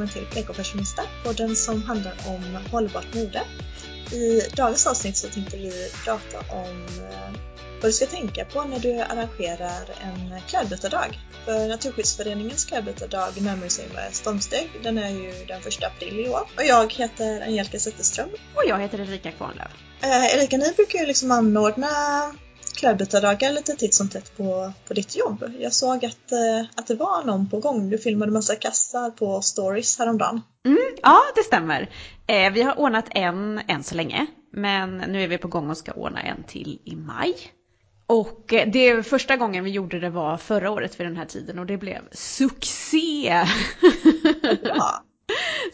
Välkommen till PK-fashionista, podden som handlar om hållbart mode. I dagens avsnitt så tänkte vi prata om eh, vad du ska tänka på när du arrangerar en klädbytardag. För Naturskyddsföreningens klädbytardag närmar sig med stormsteg. Den är ju den 1 april i år. Och jag heter Angelica Zetterström. Och jag heter Erika Kvarnlöf. Eh, Erika, ni brukar ju liksom anordna klädbytardagar lite titt som tätt på, på ditt jobb. Jag såg att, eh, att det var någon på gång. Du filmade massa kassar på stories häromdagen. Mm, ja, det stämmer. Eh, vi har ordnat en än så länge. Men nu är vi på gång och ska ordna en till i maj. Och eh, det första gången vi gjorde det var förra året vid den här tiden och det blev succé! Ja.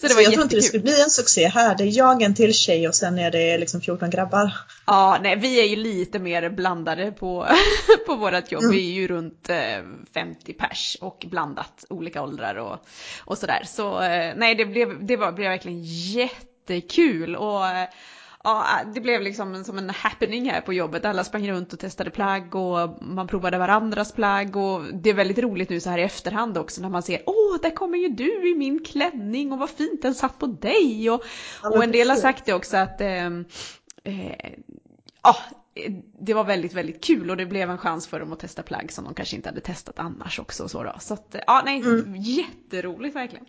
Så det var jag tror inte det skulle bli en succé här. Det är jag, en till tjej och sen är det liksom 14 grabbar. Ja, nej, vi är ju lite mer blandade på, på vårat jobb. Mm. Vi är ju runt 50 eh, pers och blandat olika åldrar och, och sådär. Så eh, nej, det blev, det var, blev verkligen jättekul. Och ja, det blev liksom som en happening här på jobbet. Alla sprang runt och testade plagg och man provade varandras plagg och det är väldigt roligt nu så här i efterhand också när man ser åh, där kommer ju du i min klänning och vad fint den satt på dig och, och en del har sagt det också att eh, eh, ja, det var väldigt, väldigt kul och det blev en chans för dem att testa plagg som de kanske inte hade testat annars också. Och så, då. så att, ja, nej, mm. jätteroligt verkligen.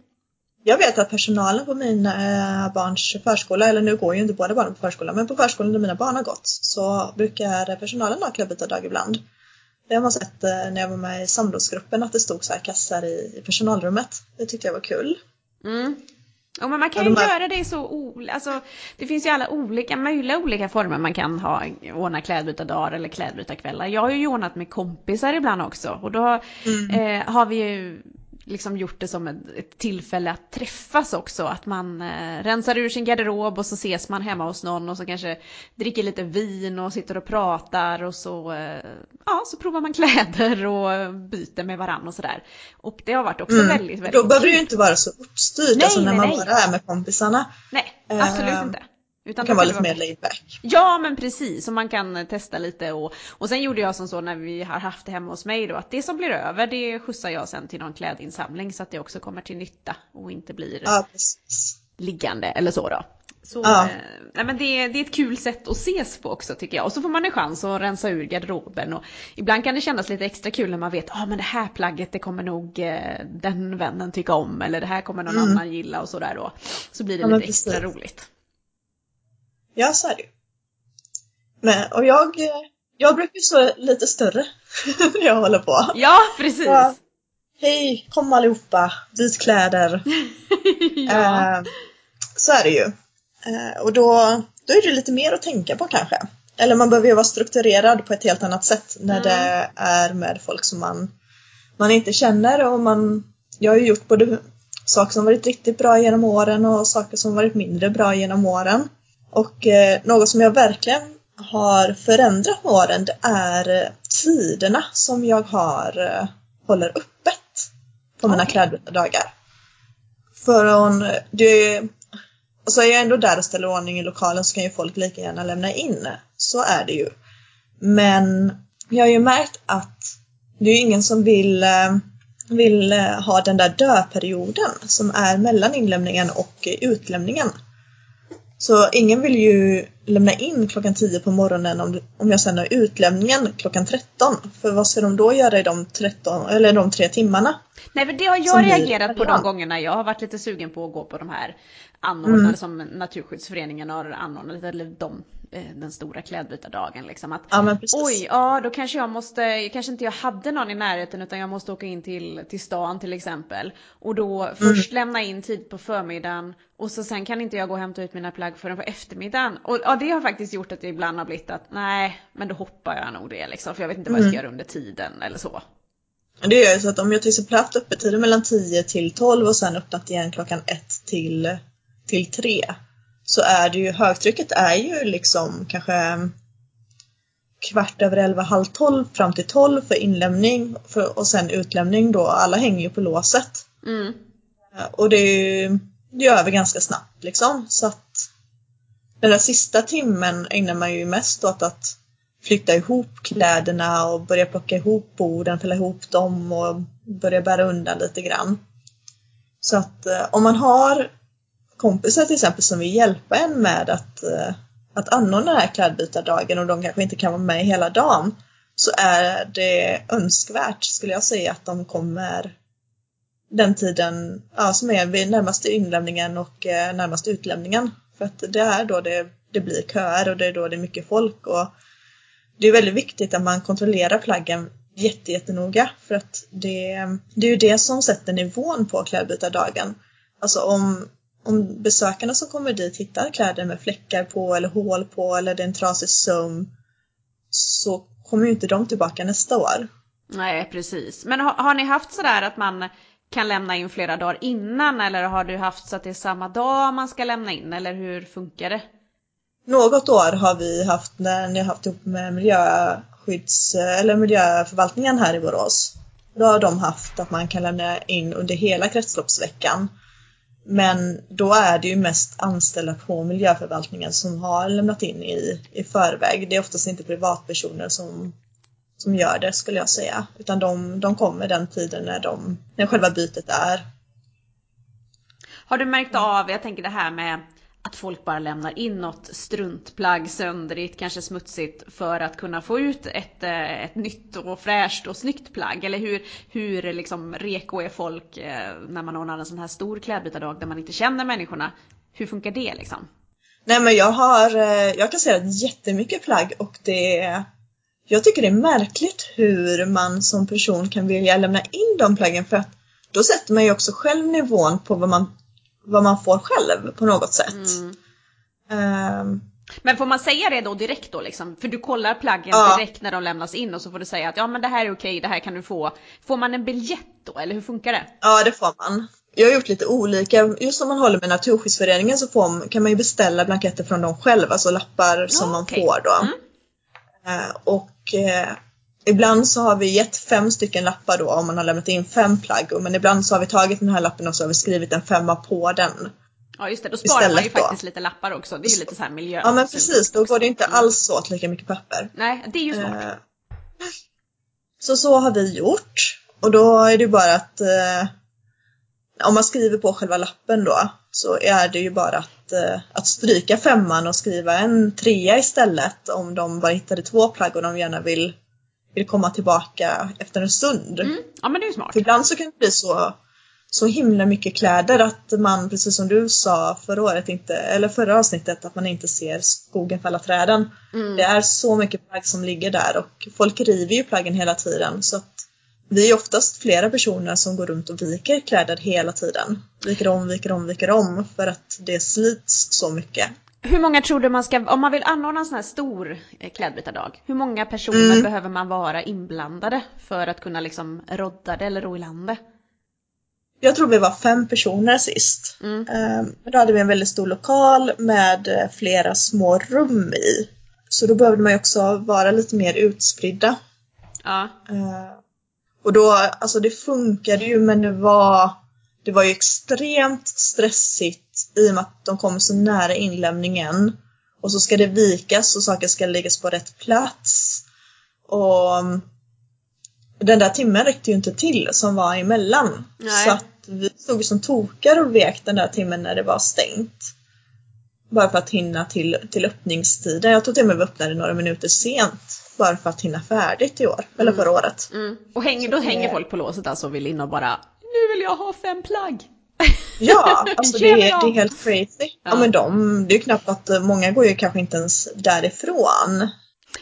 Jag vet att personalen på mina eh, barns förskola, eller nu går ju inte båda barnen på förskola, men på förskolan där mina barn har gått så brukar personalen ha klubbytardag ibland. Det har man sett eh, när jag var med i samrådsgruppen att det stod så här kassar i, personalrummet. Det tyckte jag var kul. Mm. Ja, men man kan ju ja, göra det så olika, alltså det finns ju alla olika, möjliga olika former man kan ha, ordna klädbytardagar eller klädbytarkvällar. Jag har ju ordnat med kompisar ibland också och då mm. eh, har vi ju liksom gjort det som ett, tillfälle att träffas också. Att man eh, rensar ur sin garderob och så ses man hemma hos någon och så kanske dricker lite vin och sitter och pratar och så, eh, ja, så provar man kläder och byter med varann och sådär. Och det har varit också mm. väldigt, väldigt Då behöver det ju inte vara så uppstyrt, alltså när man nej. bara är med kompisarna. Nej, absolut uh, inte. Utan det kan vara lite mer laid back. Ja men precis, och man kan testa lite och, och sen gjorde jag som så när vi har haft det hemma hos mig då att det som blir över det skjutsar jag sen till någon klädinsamling så att det också kommer till nytta och inte blir ja, liggande eller så då. Så, ja. eh, nej, men det, det är ett kul sätt att ses på också tycker jag. Och så får man en chans att rensa ur garderoben. Och ibland kan det kännas lite extra kul när man vet att ah, det här plagget det kommer nog eh, den vännen tycka om. Eller det här kommer någon mm. annan gilla och sådär då. Så blir det ja, lite extra roligt. Ja, så är det ju. Men, och jag, jag brukar stå lite större när jag håller på. Ja, precis. Så, Hej, kom allihopa, byt kläder. ja. eh, så är det ju. Eh, och då, då är det lite mer att tänka på kanske. Eller man behöver ju vara strukturerad på ett helt annat sätt när mm. det är med folk som man, man inte känner och man jag har ju gjort både saker som varit riktigt bra genom åren och saker som varit mindre bra genom åren. Och eh, något som jag verkligen har förändrat med åren det är eh, tiderna som jag har eh, håller öppet på mina okay. kläddagar. För hon, det, och så är jag ändå där och ställer ordning i lokalen så kan ju folk lika gärna lämna in. Så är det ju. Men jag har ju märkt att det är ingen som vill, vill ha den där döperioden som är mellan inlämningen och utlämningen. Så ingen vill ju lämna in klockan 10 på morgonen om, om jag sen har utlämningen klockan 13. För vad ska de då göra i de 13, eller de tre timmarna? Nej, för det har jag reagerat på de gångerna jag har varit lite sugen på att gå på de här anordnade mm. som Naturskyddsföreningen har anordnat, eller de, den stora klädbytardagen liksom. Att, ja, oj, ja då kanske jag måste, kanske inte jag hade någon i närheten utan jag måste åka in till, till stan till exempel. Och då mm. först lämna in tid på förmiddagen och så sen kan inte jag gå och hämta ut mina plagg förrän på eftermiddagen. Och ja, det har faktiskt gjort att det ibland har blivit att nej, men då hoppar jag nog det liksom. För jag vet inte vad jag ska mm. göra under tiden eller så. Det gör ju så att om jag till exempel haft öppettider mellan 10 till 12 och sen öppnat igen klockan 1 till till tre så är det ju högtrycket är ju liksom kanske kvart över elva, halv tolv fram till tolv för inlämning för, och sen utlämning då. Alla hänger ju på låset. Mm. Och det är ju det är över ganska snabbt liksom så att den där sista timmen ägnar man ju mest åt att flytta ihop kläderna och börja plocka ihop borden, fälla ihop dem och börja bära undan lite grann. Så att eh, om man har kompisar till exempel som vill hjälpa en med att, eh, att anordna den här klädbytardagen och de kanske inte kan vara med hela dagen så är det önskvärt skulle jag säga att de kommer den tiden ja, som är vid närmaste inlämningen och eh, närmaste utlämningen. För att det är då det, det blir köer och det är då det är mycket folk och det är väldigt viktigt att man kontrollerar plaggen jättejättenoga för att det, det är ju det som sätter nivån på klädbytardagen. Alltså om, om besökarna som kommer dit hittar kläder med fläckar på eller hål på eller det är en trasig söm så kommer ju inte de tillbaka nästa år. Nej, precis. Men har, har ni haft sådär att man kan lämna in flera dagar innan eller har du haft så att det är samma dag man ska lämna in eller hur funkar det? Något år har vi haft när ni har haft ihop med miljöskydds eller miljöförvaltningen här i Borås. Då har de haft att man kan lämna in under hela kretsloppsveckan. Men då är det ju mest anställda på miljöförvaltningen som har lämnat in i, i förväg. Det är oftast inte privatpersoner som, som gör det skulle jag säga. Utan de, de kommer den tiden när, de, när själva bytet är. Har du märkt av, jag tänker det här med att folk bara lämnar in något struntplagg söndrigt, kanske smutsigt för att kunna få ut ett, eh, ett nytt och fräscht och snyggt plagg? Eller hur, hur liksom reko är folk eh, när man ordnar en sån här stor klädbytardag där man inte känner människorna? Hur funkar det liksom? Nej men jag har, eh, jag kan säga jättemycket plagg och det jag tycker det är märkligt hur man som person kan vilja lämna in de plaggen för att då sätter man ju också själv nivån på vad man vad man får själv på något sätt. Mm. Um, men får man säga det då direkt då liksom? För du kollar plaggen ja. direkt när de lämnas in och så får du säga att ja men det här är okej, det här kan du få. Får man en biljett då eller hur funkar det? Ja det får man. Jag har gjort lite olika, just om man håller med Naturskyddsföreningen så får, kan man ju beställa blanketter från dem själva, alltså lappar ja, som man okay. får då. Mm. Uh, och uh, ibland så har vi gett fem stycken lappar då om man har lämnat in fem plagg. Men ibland så har vi tagit den här lappen och så har vi skrivit en femma på den. Ja just det, då sparar man ju då. faktiskt lite lappar också. Det är ju lite så här miljö. Ja men precis, då går det inte alls åt lika mycket papper. Nej, det är ju smart. Eh, så så har vi gjort. Och då är det bara att eh, om man skriver på själva lappen då så är det ju bara att, eh, att stryka femman och skriva en trea istället om de bara hittade två plagg och de gärna vill vill komma tillbaka efter en stund. Mm. Ja men det är smart. För ibland så kan det bli så, så himla mycket kläder att man, precis som du sa förra året, inte, eller förra avsnittet, att man inte ser skogen för alla träden. Mm. Det är så mycket plagg som ligger där och folk river ju plaggen hela tiden så att vi är oftast flera personer som går runt och viker kläder hela tiden. Viker om, viker om, viker om för att det slits så mycket. Hur många tror du man ska, om man vill anordna en sån här stor eh, klädbytardag, hur många personer mm. behöver man vara inblandade för att kunna liksom rodda det eller ro i land det? Jag tror vi var fem personer sist. Mm. Ehm, då hade vi en väldigt stor lokal med eh, flera små rum i. Så då behövde man ju också vara lite mer utspridda. Ja. Ehm, och då, alltså det funkade ju men det var det var ju extremt stressigt i och med att de kommer så nära inlämningen. Och så ska det vikas och saker ska läggas på rätt plats. Och den där timmen räckte ju inte till som var emellan. Nej. Så att vi stod som tokar och vek den där timmen när det var stängt. Bara för att hinna till, till öppningstiden. Jag tror till och med vi öppnade några minuter sent. Bara för att hinna färdigt i år, mm. eller förra året. Mm. Och hänger, då hänger folk på låset alltså och vill in och bara nu vill jag ha fem plagg. Ja, alltså det är, det är helt crazy. Ja. ja men de, det är knappt att många går ju kanske inte ens därifrån.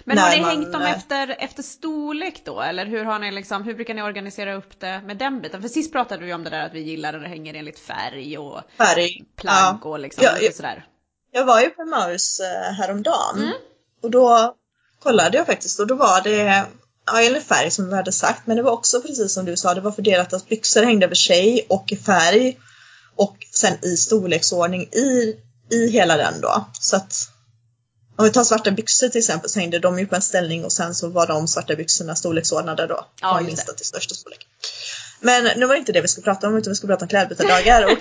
Men har ni man... hängt dem efter, efter storlek då? Eller hur har ni liksom, hur brukar ni organisera upp det med den biten? För sist pratade vi om det där att vi gillar när det hänger enligt färg och färg. plagg ja. och liksom ja, jag, sådär. Jag var ju på Maus eh, häromdagen mm. och då kollade jag faktiskt och då var det ja, eller färg som vi hade sagt, men det var också precis som du sa, det var fördelat att byxor hängde över sig och i färg och sen i storleksordning i, i hela den då. Så att om vi tar svarta byxor till exempel så hängde de ju på en ställning och sen så var de svarta byxorna storleksordnade då. Ja, från minsta till största storlek. Men nu var det inte det vi skulle prata om utan vi skulle prata om klädbytardagar och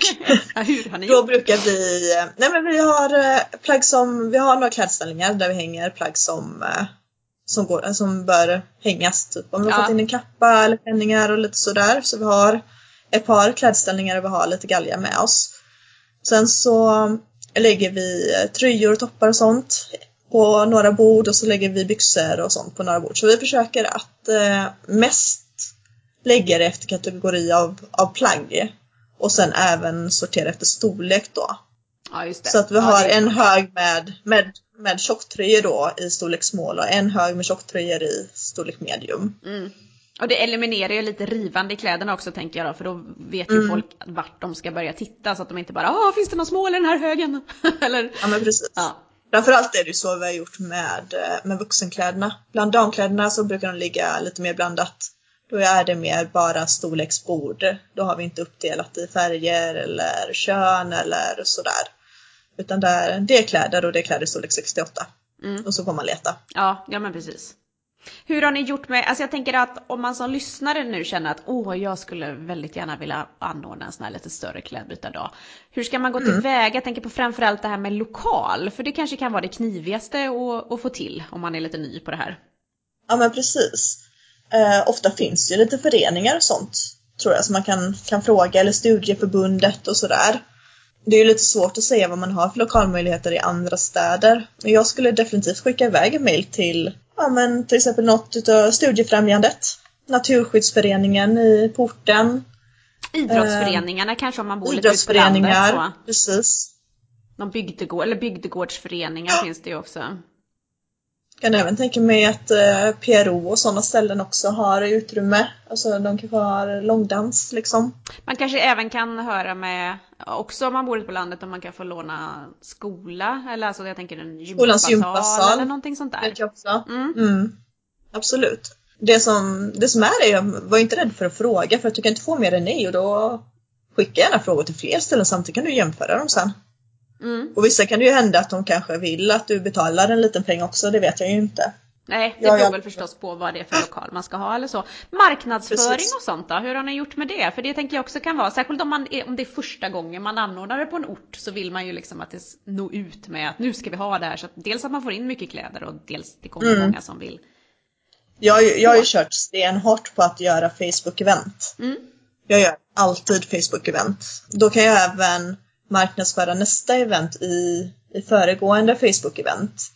då brukar vi, nej men vi har eh, plagg som, vi har några klädställningar där vi hänger plagg som eh, som, går, som bör hängas. Typ. Om vi har ja. fått in en kappa eller klänningar och lite sådär. Så vi har ett par klädställningar där vi har lite galgar med oss. Sen så lägger vi tröjor och toppar och sånt på några bord och så lägger vi byxor och sånt på några bord. Så vi försöker att eh, mest lägga det efter kategori av, av plagg och sen även sortera efter storlek då. Ja. Så att vi har en hög med, med, med tjocktröjor då i storlek small och en hög med tjocktröjor i storlek medium. Mm. Och det eliminerar ju lite rivande i kläderna också tänker jag då, för då vet ju Mm. folk vart de ska börja titta så att de inte bara ah finns det någon smål i den här högen? Eller Ja men precis. ja. Framförallt är det ju så vi har gjort med, eh, med vuxenkläderna. Bland damkläderna så brukar de ligga lite mer blandat. Då är det mer bara storleksbord. Då har vi inte uppdelat i färger eller kön eller sådär. Utan där, det är kläder och det är kläder i storlek 68. Mm. Och så får man leta. Ja, ja men precis. Hur har ni gjort med, alltså jag tänker att om man som lyssnare nu känner att åh, jag skulle väldigt gärna vilja anordna en sån här lite större klädbytardag. Hur ska man gå tillväga? Jag tänker på framförallt det här med lokal, för det kanske kan vara det knivigaste att, att få till om man är lite ny på det här. Ja men precis. Eh, ofta finns det ju lite föreningar och sånt tror jag som man kan, kan fråga eller studieförbundet och sådär. Det är ju lite svårt att säga vad man har för lokalmöjligheter i andra städer. Men jag skulle definitivt skicka iväg en mail till ja, men till exempel något utav Studiefrämjandet, Naturskyddsföreningen i porten, Idrottsföreningarna kanske om man bor lite ute på landet. Så. precis. Någon bygdegård, eller bygdegårdsföreningar finns det ju också. Kan även tänka mig att eh, PRO och sådana ställen också har utrymme. Alltså de kanske har långdans liksom. Man kanske även kan höra med, också om man bor ute på landet, om man kan få låna skola, eller alltså jag tänker en gympasal gympasal. eller någonting sånt där. också. Mm. Mm. Absolut. Det som, det som är är, var inte rädd för att fråga för att du kan inte få mer än nej och då skicka gärna frågor till fler ställen samtidigt kan du jämföra dem sen. Mm. Och vissa kan det ju hända att de kanske vill att du betalar en liten peng också, det vet jag ju inte. Nej, det Ja, beror väl förstås på vad det är för lokal man ska ha eller så. Marknadsföring Precis. och sånt då, hur har ni gjort med det? För det tänker jag också kan vara, särskilt om, man är, om det är första gången man anordnar det på en ort så vill man ju liksom att det når ut med att nu ska vi ha det här så att dels att man får in mycket kläder och dels det kommer Mm. många som vill. Jag, jag har ju kört stenhårt på att göra Facebook-event. Mm. Jag gör alltid Facebook-event. Då kan jag även marknadsföra nästa event i, i föregående Facebook-event.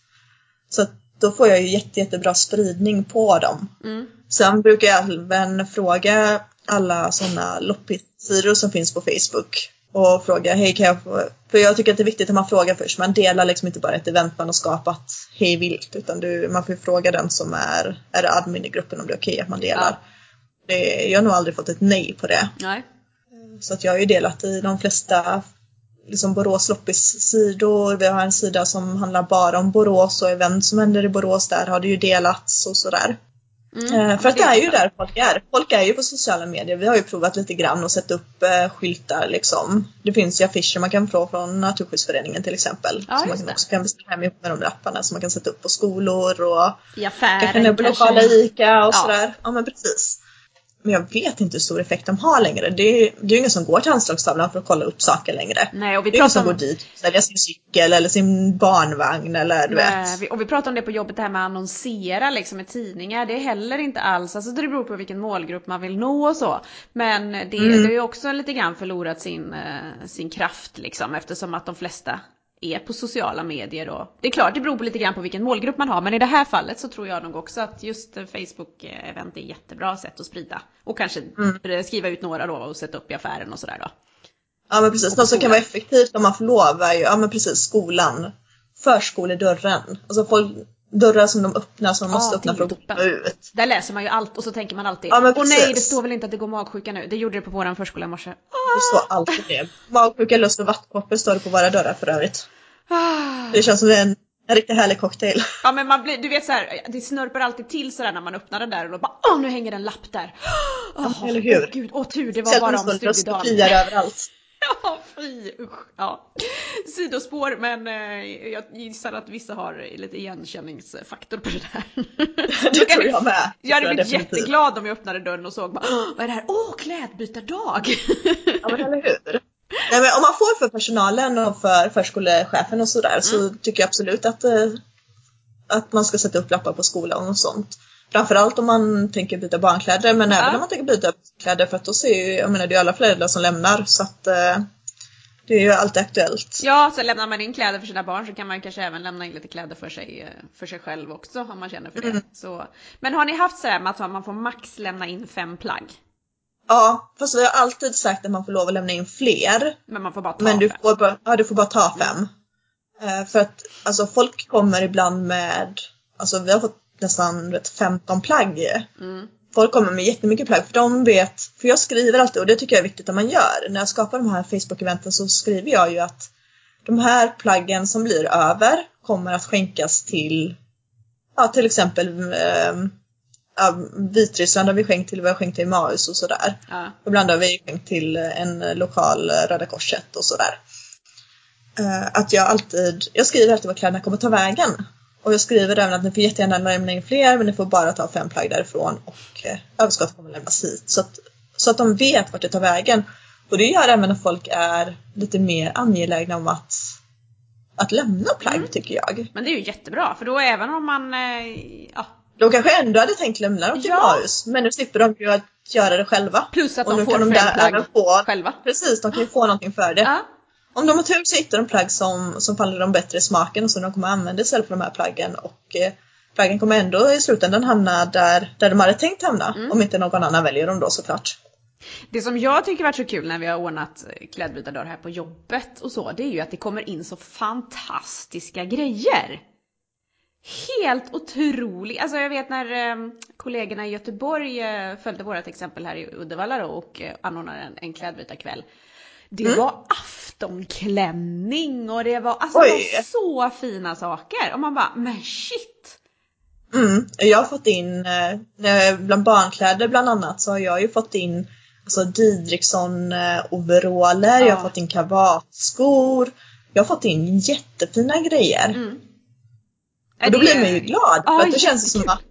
Så då får jag ju jätte, jättebra spridning på dem. Mm. Sen brukar jag även fråga alla sådana loppissidor som finns på Facebook och fråga hej kan jag få... För jag tycker att det är viktigt att man frågar först. Man delar liksom inte bara ett event man har skapat hej vilt utan du, man får ju fråga den som är, är admin i gruppen om det är okej att man delar. Det, jag har nog aldrig fått ett nej på det. Nej. Så att jag har ju delat i de flesta liksom Borås loppis-sidor. Vi har en sida som handlar bara om Borås och event som händer i Borås. Där har det ju delats och sådär. Mm. Eh, för att det är ju där folk är. Folk är ju på sociala medier. Vi har ju provat lite grann och sätta upp eh, skyltar liksom. Det finns ju affischer man kan få från Naturskyddsföreningen till exempel. Ja, som man kan också kan beställa hem ihop med de lapparna som man kan sätta upp på skolor och I affären kanske på lokala ICA och Ja. sådär. Ja men precis. Men jag vet inte hur stor effekt de har längre. Det är, det är ju ingen som går till anslagstavlan för att kolla upp saker längre. Nej, och vi Det är ingen som om... går dit och säljer sin cykel eller sin barnvagn eller du Nej, vet. och vi pratade om det på jobbet, det här med att annonsera liksom i tidningar. Det är heller inte alls, alltså det beror på vilken målgrupp man vill nå och så. Men det, Mm. det har ju också lite grann förlorat sin, eh, sin kraft liksom eftersom att de flesta är på sociala medier och det är klart det beror på lite grann på vilken målgrupp man har men i det här fallet så tror jag nog också att just Facebook-event är ett jättebra sätt att sprida och kanske Mm. skriva ut några då och sätta upp i affären och sådär då. Ja men precis, Och något som kan vara effektivt om man får lov är ju, ja men precis, skolan. Förskoledörren. Alltså folk, dörrar som de öppnar som de Ja, måste öppna för att tilltoppen. gå ut. Där läser man ju allt och så tänker man alltid Ja, Åh nej det står väl inte att det går magsjuka nu. Det gjorde det på våran förskola i morse. Det står alltid det. Magsjuka, lust och vattkoppor står det på våra dörrar för övrigt. Ah. Det känns som en, en riktigt härlig cocktail. Ja men man blir, du vet så här, det snörper alltid till sådär när man öppnar den där och då bara åh nu hänger en lapp där. Åh, eller hur? Åh gud, åh tur det var Speciellt bara om studiedagen. överallt. Ja fy usch. Ja. Sidospår men eh, jag gissar att vissa har lite igenkänningsfaktor på det där. Det tror jag med. Jag hade blivit definitivt. jätteglad om jag öppnade dörren och såg bara, "Åh, vad är det här? Åh klädbytardag! Ja men eller hur. Nej, men om man får för personalen och för förskolechefen och sådär så Mm. tycker jag absolut att, eh, att man ska sätta upp lappar på skolan och sånt. Framförallt om man tänker byta barnkläder men även om man tänker byta kläder för att då ser ju, jag menar det är ju alla föräldrar som lämnar så att eh, det är ju alltid aktuellt. Ja, så lämnar man in kläder för sina barn så kan man kanske även lämna in lite kläder för sig, eh, för sig själv också om man känner för det. Mm. Så, men har ni haft sådär med att man får max lämna in fem plagg? Ja, fast vi har alltid sagt att man får lov att lämna in fler. Men man får bara ta Men du fem? får bara, ja, du får bara ta fem. Eh, för att alltså, folk kommer ibland med, alltså vi har fått nästan vet, 15 plagg. Mm. Folk kommer med jättemycket plagg för de vet, för jag skriver alltid och det tycker jag är viktigt att man gör. När jag skapar de här Facebook-eventen så skriver jag ju att de här plaggen som blir över kommer att skänkas till, ja till exempel eh, ja, Vitryssland har vi skänkt till, vi har skänkt till Maus och sådär. Ja. Ibland har vi skänkt till en lokal Röda Korset och sådär. Eh, Att jag alltid, jag skriver alltid vad kläderna kommer ta vägen. Och jag skriver även att ni får jättegärna lämna in fler men ni får bara ta fem plagg därifrån och eh, överskottet kommer lämnas hit. Så att, så att de vet vart det tar vägen. Och det gör även att folk är lite mer angelägna om att, att lämna plagg tycker jag. Men det är ju jättebra för då även om man, eh, ja, De kanske ändå hade tänkt lämna dem till Ja. Maus men nu slipper de ju att göra det själva. plus att Och de får kan fem de där plagg få, själva. precis, de kan ju få någonting för det. Ja. Om de har tur så hittar de plagg som, som faller dem bättre i smaken och som de kommer använda istället för de här plaggen och eh, plaggen kommer ändå i slutändan hamna där, där de hade tänkt hamna. Mm. Om inte någon annan väljer dem då såklart. Det som jag tycker varit så kul när vi har ordnat klädbytardagar här på jobbet och så, det är ju att det kommer in så fantastiska grejer. Helt otroligt. Alltså jag vet när eh, kollegorna i Göteborg eh, följde vårt exempel här i Uddevalla då och eh, anordnade en, en klädbytarkväll. Det Mm. var aftonklänning och det var, alltså det var så fina saker. Och man bara, men shit! Mm. Jag har fått in, eh, bland barnkläder bland annat så har jag ju fått in alltså Didriksson eh, overaller, jag har Ja. fått in kavatskor. Jag har fått in jättefina grejer. Mm. Och då blir man ju glad. Ja, för att det känns som att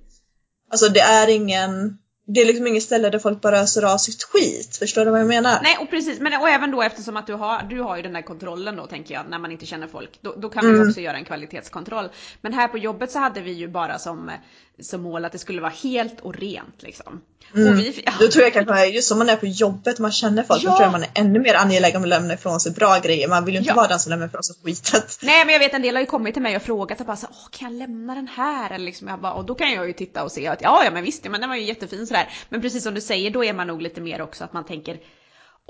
alltså det är ingen det är liksom inget ställe där folk bara öser av sitt skit. Förstår du vad jag menar? Nej och precis, men och även då eftersom att du har, du har ju den där kontrollen då tänker jag när man inte känner folk. Då, då kan Mm. också göra en kvalitetskontroll. Men här på jobbet så hade vi ju bara som, som mål att det skulle vara helt och rent liksom. Mm. Och vi, ja, Då tror jag kanske just som man är på jobbet och man känner folk, Ja. då tror jag man är ännu mer angelägen om att lämna ifrån sig bra grejer. Man vill ju inte Ja. vara den som lämnar ifrån sig skitet. Nej men jag vet en del har ju kommit till mig och frågat och bara så, Åh, kan jag lämna den här? Eller liksom, jag bara, och då kan jag ju titta och se att ja, ja men visst, men den var ju jättefin sådär. Men precis som du säger, då är man nog lite mer också att man tänker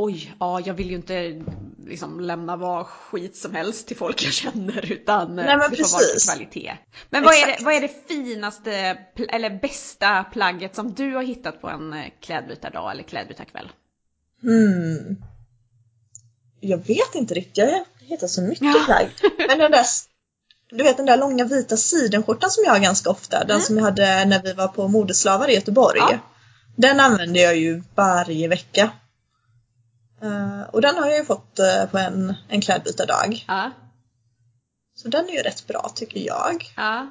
Oj, ja jag vill ju inte liksom lämna vad skit som helst till folk jag känner utan Nej, men det får vara kvalitet. Men vad är, det, vad är det finaste eller bästa plagget som du har hittat på en eh, klädbytardag eller klädbytarkväll? Hmm. Jag vet inte riktigt, jag hittar så mycket Ja. plagg. Men den där, du vet den där långa vita sidenskjortan som jag har ganska ofta, den som jag hade när vi var på Modeslavar i Göteborg. Ja. Den använder jag ju varje vecka. Eh, och den har jag ju fått eh, på en, en klädbytardag. Ja, Så den är ju rätt bra tycker jag. ja,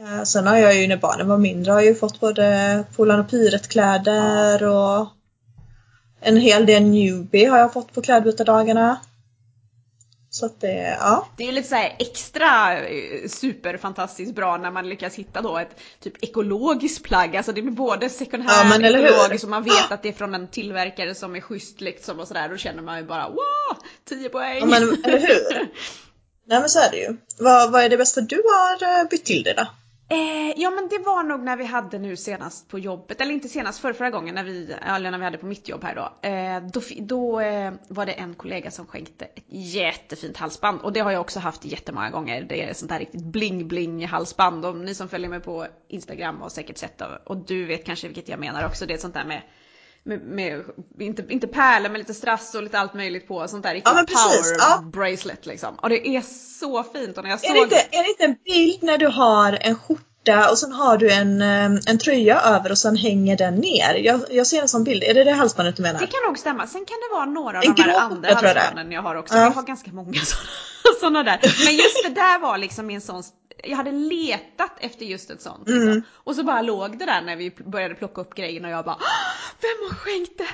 Eh, sen har jag ju när barnen var mindre har jag ju fått både Polan och Piret-kläder och en hel del newbie har jag fått på klädbytardagarna. Så att det, ja. Det är lite så extra eh, superfantastiskt bra när man lyckas hitta då ett typ ekologiskt plagg. Alltså det blir både second Ja, hand, hur? ekologiskt och man vet att det är från en tillverkare som är schysst liksom och sådär. Då känner man ju bara wow, 10 poäng! ja men eller hur? Nej men så är det ju. Vad, vad är det bästa du har eh, bytt till dig då? Eh, ja men det var nog när vi hade nu senast på jobbet, eller inte senast, förra, förra gången när vi, eller när vi hade på mitt jobb här då. Eh, då då eh, var det en kollega som skänkte ett jättefint halsband och det har jag också haft jättemånga gånger. Det är sånt där riktigt bling-bling halsband och ni som följer mig på Instagram har säkert sett det och du vet kanske vilket jag menar också. Det är sånt där med med, med inte, inte pärlor men lite strass och lite allt möjligt på. Sånt där riktigt Ja, precis, power ja. bracelet liksom. Och det är så fint och när jag Är såg det, inte, är det inte en bild när du har en skjorta och sen har du en, eh, en tröja över och sen hänger den ner? Jag, jag ser en sån bild. Är det det halsbandet du menar? Det kan nog stämma. Sen kan det vara några av En de här andra skjorta, jag halsbanden jag har också. Ja. Jag har ganska många sådana, sådana där. Men just det där var liksom en sån jag hade letat efter just ett sånt. Liksom. Mm. Och så bara låg det där när vi började plocka upp grejerna och jag bara "Åh, Vem har skänkt det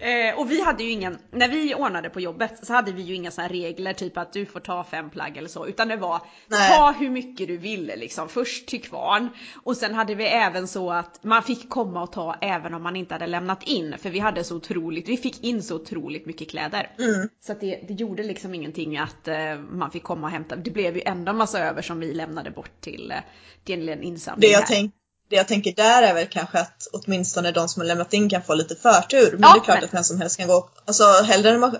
här? eh, och vi hade ju ingen, när vi ordnade på jobbet så hade vi ju inga här regler typ att du får ta fem plagg eller så. Utan det var Nej. ta hur mycket du ville liksom. Först till kvarn och sen hade vi även så att man fick komma och ta även om man inte hade lämnat in. För vi hade så otroligt, vi fick in så otroligt mycket kläder. Mm. Så att det, det gjorde liksom ingenting att uh, man fick komma och hämta. Det blev ju ändå massa över som vi lämnade bort till, uh, till en insamling. Det jag, tänk, det jag tänker där är väl kanske att åtminstone de som har lämnat in kan få lite förtur. Men Ja, det är klart men- att vem som helst kan gå, alltså hellre man,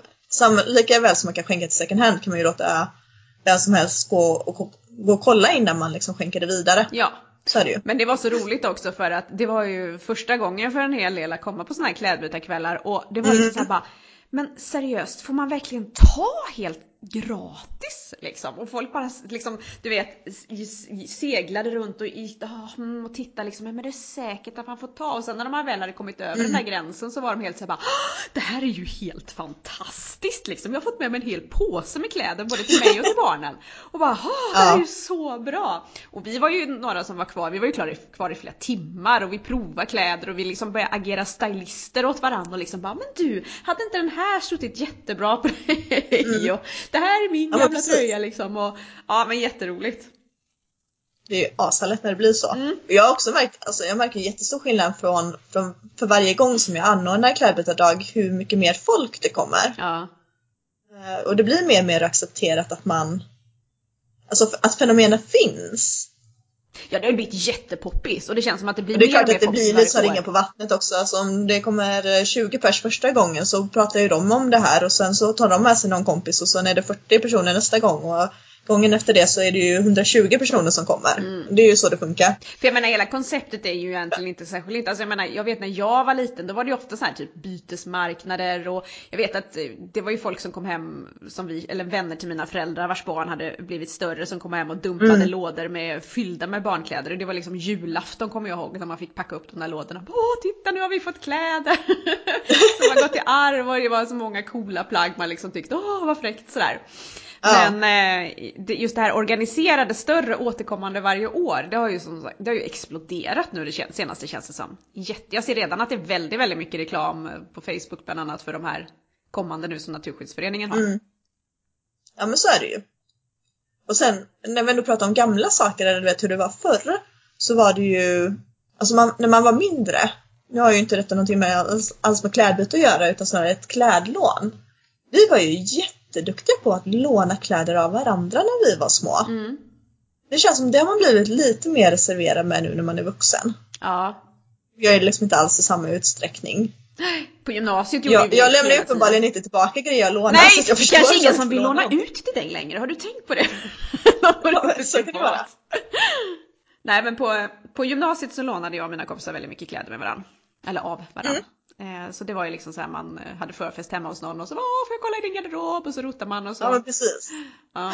lika väl som man kan skänka till second hand kan man ju låta vem som helst gå och, gå och kolla innan man liksom skänker det vidare. Ja, Så är det ju. Men det var så roligt också för att det var ju första gången för en hel del att komma på såna här klädbytarkvällar och det var liksom så här bara Men seriöst, får man verkligen ta helt gratis liksom? Och folk bara liksom, du vet, seglade runt och, mm, och tittade liksom, men det är säkert att man får ta. Och sen när de väl hade kommit över den där gränsen så var de helt så här bara, "Ah, det här är ju helt fantastiskt liksom. Jag har fått med mig en hel påse med kläder både till mig och till barnen. Och bara, det här är Ja. ju så bra! Och vi var ju några som var kvar, vi var ju kvar i, kvar i flera timmar och vi provade kläder och vi liksom började agera stylister åt varandra och liksom bara Men du, hade inte den här suttit jättebra på dig? Och det här är min. Ja, gamla precis. tröja liksom och ja men jätteroligt. Det är ashärligt när det blir så. Mm. Jag har också märkt, alltså jag märker jättestor skillnad från, från för varje gång som jag anordnar klädbytardag hur mycket mer folk det kommer. Ja. Eh, Och det blir mer och mer accepterat att man, alltså att fenomenet finns. Ja det har blivit jättepoppis och det känns som att det blir Och det är mer klart mer att det blir lite så år. ringa på vattnet också. Alltså om det kommer eh, 20 pers första gången så pratar ju de om det här och sen så tar de med sig någon kompis och sen är det 40 personer nästa gång och gången efter det så är det ju 120 personer som kommer. Mm. Det är ju så det funkar. För jag menar hela konceptet är ju egentligen inte särskilt alltså jag menar jag vet när jag var liten då var det ju ofta så här typ bytesmarknader och jag vet att eh, det var ju folk som kom hem som vi, eller vänner till mina föräldrar vars barn hade blivit större som kom hem och dumpade Mm. lådor med fyllda med barnkläder och det var liksom julafton kommer jag ihåg när man fick packa upp de där lådorna. Åh titta nu har vi fått kläder! som har gått i arv och det var så många coola plagg man liksom tyckte åh vad fräckt sådär. Ja. Men eh, just det här organiserade, större, återkommande varje år, det har ju, som det har ju exploderat nu det senaste känns det som. Jätte, jag ser redan att det är väldigt, väldigt mycket reklam eh, på Facebook bland annat för de här kommande nu som Naturskyddsföreningen har. Mm. Ja men så är det ju. Och sen när vi ändå pratar om gamla saker eller du vet hur det var förr så var det ju, alltså man, när man var mindre, nu har ju inte detta någonting med alls, alls med klädbyte att göra utan snarare ett klädlån. Vi var ju jätteduktiga på att låna kläder av varandra när vi var små. Mm. Det känns som det har man blivit lite mer reserverad med nu när man är vuxen. Ja. Jag är liksom inte alls i samma utsträckning. På gymnasiet gjorde Jag, vi jag lämnar uppenbarligen inte tillbaka grejer jag lånar. Nej, så jag det förstår kanske ingen som vill låna ut till dig längre, har du tänkt på det? Ja, så kan det vara. Nej men på, på gymnasiet så lånade jag och mina kompisar väldigt mycket kläder med varandra. Eller av varandra. Mm. Eh, Så det var ju liksom så här man eh, hade förfest hemma hos någon och så Åh, får jag kolla i din garderob? Och så rotar man och så. Ja men precis. Ja.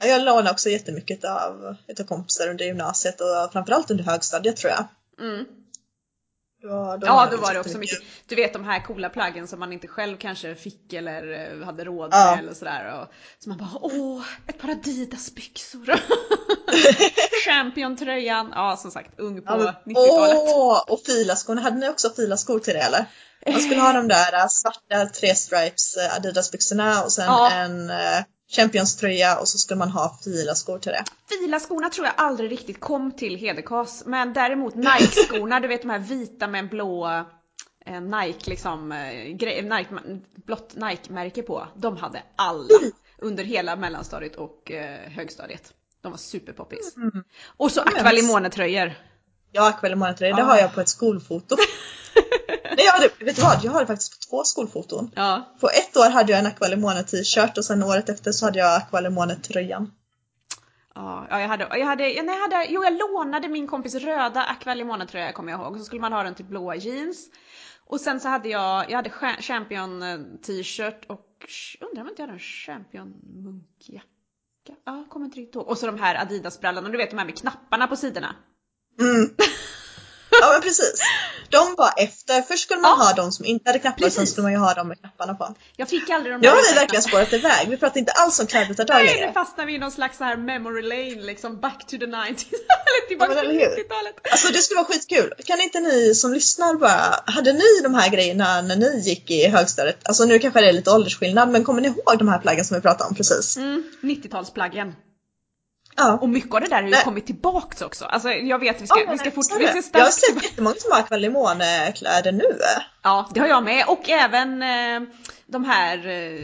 Ja, Jag lånade också jättemycket av, utav kompisar under gymnasiet och framförallt under högstadiet tror jag. Mm. Då, då Ja, då var det också mycket. Du vet de här coola plaggen som man inte själv kanske fick eller eh, hade råd Ja. med eller sådär. Och, så man bara åh, ett par Adidas byxor. Champion-tröjan. Ja, som sagt, ung på Ja, men- 90-talet. Åh, och filaskorna. Hade ni också filaskor till det eller? Man skulle ha de där äh, svarta tre stripes äh, Adidas-byxorna och sen Ja. en äh, Champions-tröja och så skulle man ha filaskor till det. Filaskorna tror jag aldrig riktigt kom till Hedekas, men däremot Nike-skorna, du vet de här vita med en blå Nike liksom, Nike, blått Nike-märke på. De hade alla under hela mellanstadiet och högstadiet. De var superpoppis. Och så Aqualimone-tröjor. Ja, Aqualimone-tröja, det har jag på ett skolfoto. Nej, jag hade, vet du vad? Jag har det faktiskt på två skolfoton. Ja. På ett år hade jag en Aqualimone t-shirt och sen året efter så hade jag Aqualimone-tröjan. Ja, ja, jag hade, jag hade, jag hade, jo jag lånade min kompis röda Aqualimone-tröja kommer jag ihåg, så skulle man ha den till blåa jeans. Och sen så hade jag, jag hade cha- champion eh, t-shirt och undrar om inte jag hade en champion munkjacka? Ja, kommer inte riktigt ihåg. Och så de här Adidas-brallorna, du vet de här med knapparna på sidorna. Mm. Ja men precis. De var efter. Först skulle man Ja. ha de som inte hade knappar, sen Precis. skulle man ju ha dem med knapparna på. Jag fick aldrig de Nu där har vi verkligen spårat iväg. Vi pratar inte alls om klädbytardag Nej, nu längre. fastnar vi i någon slags så här memory lane liksom, back to the 90s. Eller tillbaka Ja, till eller hur? 90-talet. Alltså det skulle vara skitkul. Kan inte ni som lyssnar bara, hade ni de här grejerna när ni gick i högstadiet? Alltså nu kanske det är lite åldersskillnad men kommer ni ihåg de här plaggen som vi pratade om precis? Mm, 90-talsplaggen. Ja. Och mycket av det där har ju Nej. kommit tillbaks också. Alltså jag vet, vi ska, ja, vi ska fort, vi ska starkt... Jag har sett jättemånga som har Kvalimone-kläder nu. Ja, det har jag med. Och även eh, de här eh,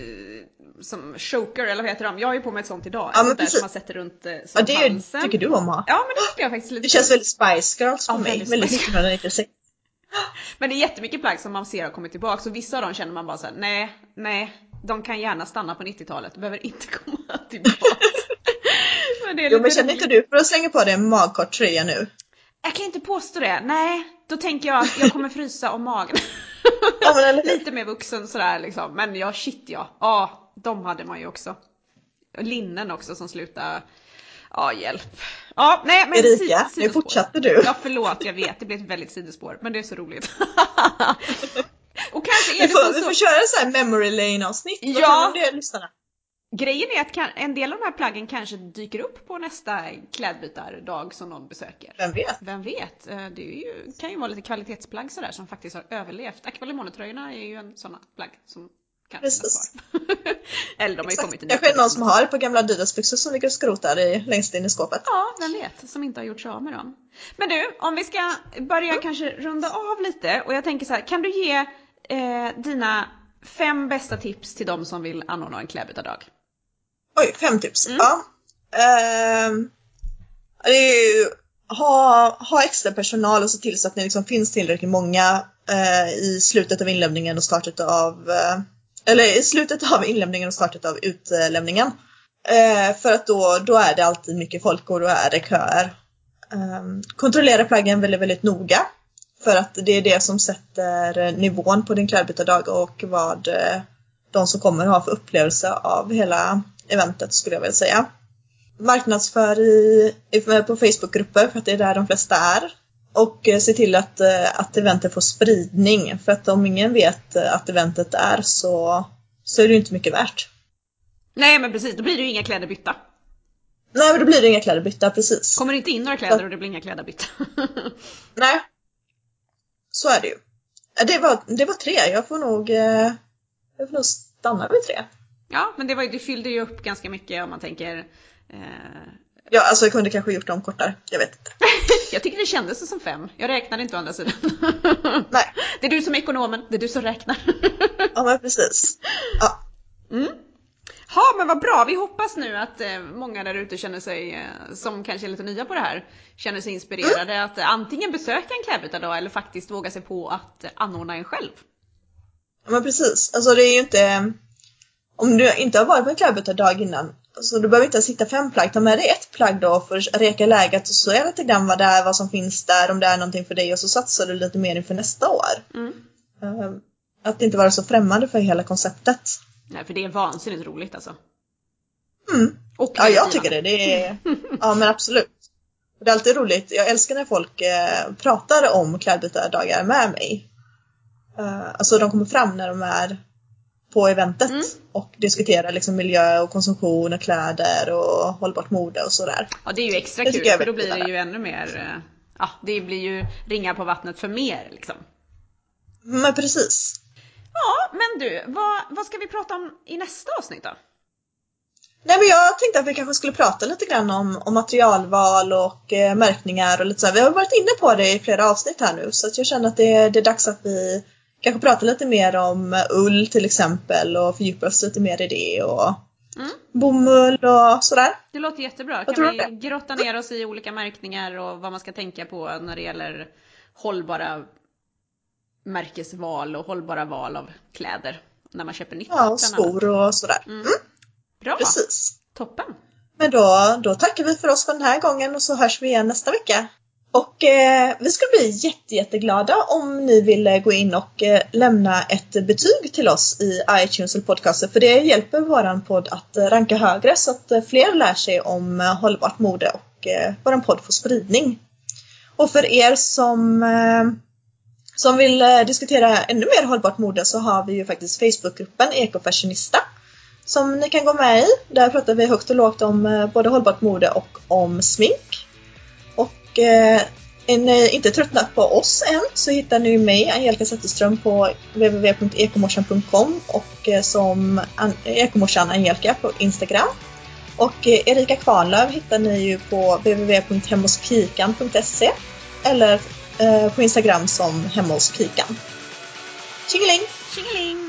som choker eller vad heter de? Jag har ju på mig ett sånt idag. Ja, men precis. som man sätter runt eh, ja, det halsen. tycker du om ha. Ja men det tycker jag faktiskt lite Det känns väldigt Spice Girls för ja, mig. Väldigt 1996. Men det är jättemycket plagg som man ser har kommit tillbaka och vissa av dem känner man bara såhär, nej, nej, de kan gärna stanna på 90-talet, behöver inte komma tillbaka. Men det är jo men känner inte du för att slänga på dig en magkort tröja nu? Jag kan inte påstå det, nej. Då tänker jag att jag kommer frysa om magen. Ja, Lite mer vuxen sådär liksom. Men ja, shit ja. Ja, de hade man ju också. Linnen också som slutade Ja, hjälp. Ja, nej men Erika, nu fortsatte du. Ja, förlåt, jag vet. Det blev ett väldigt sidospår, men det är så roligt. och kanske är det får, så... Vi får köra så här memory lane avsnitt. Ja. Vad det lyssnarna? Grejen är att en del av de här plaggen kanske dyker upp på nästa klädbytardag som någon besöker. Vem vet? Vem vet? Eh, det ju, kan ju vara lite kvalitetsplagg sådär som faktiskt har överlevt. Aqualimontröjorna är ju en sån plagg som kan Precis. Eller de har ju kommit i Kanske är någon som har ett par gamla Adidas-byxor som ligger och skrotar i, längst in i skåpet. Ja, vem vet, som inte har gjort sig av med dem. Men du, om vi ska börja mm. kanske runda av lite och jag tänker så här, kan du ge eh, dina fem bästa tips till de som vill anordna en klädbytardag? Oj, fem tips. Mm. Ja. Eh, det är ju ha, ha extra personal och se till så att ni liksom finns tillräckligt många eh, i slutet av inlämningen och startet av eh, eller i slutet av inlämningen och startet av utlämningen. Eh, för att då, då är det alltid mycket folk och då är det köer. Eh, kontrollera plaggen väldigt, väldigt noga. För att det är det som sätter nivån på din klädbytardag och vad eh, de som kommer ha för upplevelse av hela eventet skulle jag vilja säga. Marknadsför i, på Facebookgrupper för att det är där de flesta är. Och eh, se till att, eh, att eventet får spridning för att om ingen vet eh, att eventet är så, så är det ju inte mycket värt. Nej men precis, då blir det ju inga kläder bytta. Nej men då blir det inga kläder bytta, precis. Kommer det inte in några kläder och det blir inga kläder bytta. Nej. Så är det ju. Det var, det var tre, jag får nog, jag får nog stanna vid tre. Ja, men det, var, det fyllde ju upp ganska mycket om man tänker eh... Ja, alltså jag kunde kanske gjort dem kortare. Jag vet inte. jag tycker det kändes som fem. Jag räknade inte å andra sidan. Nej. Det är du som är ekonomen, det är du som räknar. ja, men precis. Ja. Mm. Ja, men vad bra. Vi hoppas nu att eh, många där ute känner sig, eh, som kanske är lite nya på det här, känner sig inspirerade mm. att eh, antingen besöka en klädbytardag eller faktiskt våga sig på att anordna en själv. Ja, men precis. Alltså det är ju inte om du inte har varit på en klädbytardag innan så du behöver inte ens hitta fem plagg. Ta med dig ett plagg då för att reka läget och så är lite grann vad det är, vad som finns där, om det är någonting för dig och så satsar du lite mer inför nästa år. Mm. Ehm, att inte vara så främmande för hela konceptet. Nej, för det är vansinnigt roligt alltså. Mm. Och ja, jag tycker det. det är, ja, men absolut. Det är alltid roligt. Jag älskar när folk eh, pratar om klädbytardagar med mig. Uh, alltså de kommer fram när de är på eventet mm. och diskutera liksom miljö och konsumtion och kläder och hållbart mode och sådär. Ja det är ju extra kul för då blir det ju ännu mer, eh, ja det blir ju ringar på vattnet för mer liksom. Men precis. Ja men du, vad, vad ska vi prata om i nästa avsnitt då? Nej men jag tänkte att vi kanske skulle prata lite grann om, om materialval och eh, märkningar och lite så. Vi har varit inne på det i flera avsnitt här nu så att jag känner att det, det är dags att vi kanske prata lite mer om ull till exempel och fördjupa oss lite mer i det och mm. bomull och sådär. Det låter jättebra. Vad kan vi grotta ner oss i olika märkningar och vad man ska tänka på när det gäller hållbara märkesval och hållbara val av kläder när man köper nytt. Ja, och skor och sådär. Mm. Mm. Bra! Precis. Toppen! Men då, då tackar vi för oss för den här gången och så hörs vi igen nästa vecka. Och eh, vi skulle bli jätte, jätteglada om ni ville eh, gå in och eh, lämna ett betyg till oss i iTunes eller podcaster för det hjälper våran podd att eh, ranka högre så att eh, fler lär sig om eh, hållbart mode och eh, våran podd får spridning. Och för er som eh, som vill eh, diskutera ännu mer hållbart mode så har vi ju faktiskt Facebookgruppen Ekofashionista som ni kan gå med i. Där pratar vi högt och lågt om både hållbart mode och om smink. Och eh, är ni inte tröttnat på oss än så hittar ni mig, Angelica Zetterström, på www.ekomorsan.com och eh, som Ekomorsan Angelica på Instagram. Och eh, Erika Kvarnlöv hittar ni ju på www.hemmospikan.se eller eh, på Instagram som hemma hos pikan. Tjingeling! Tjingeling!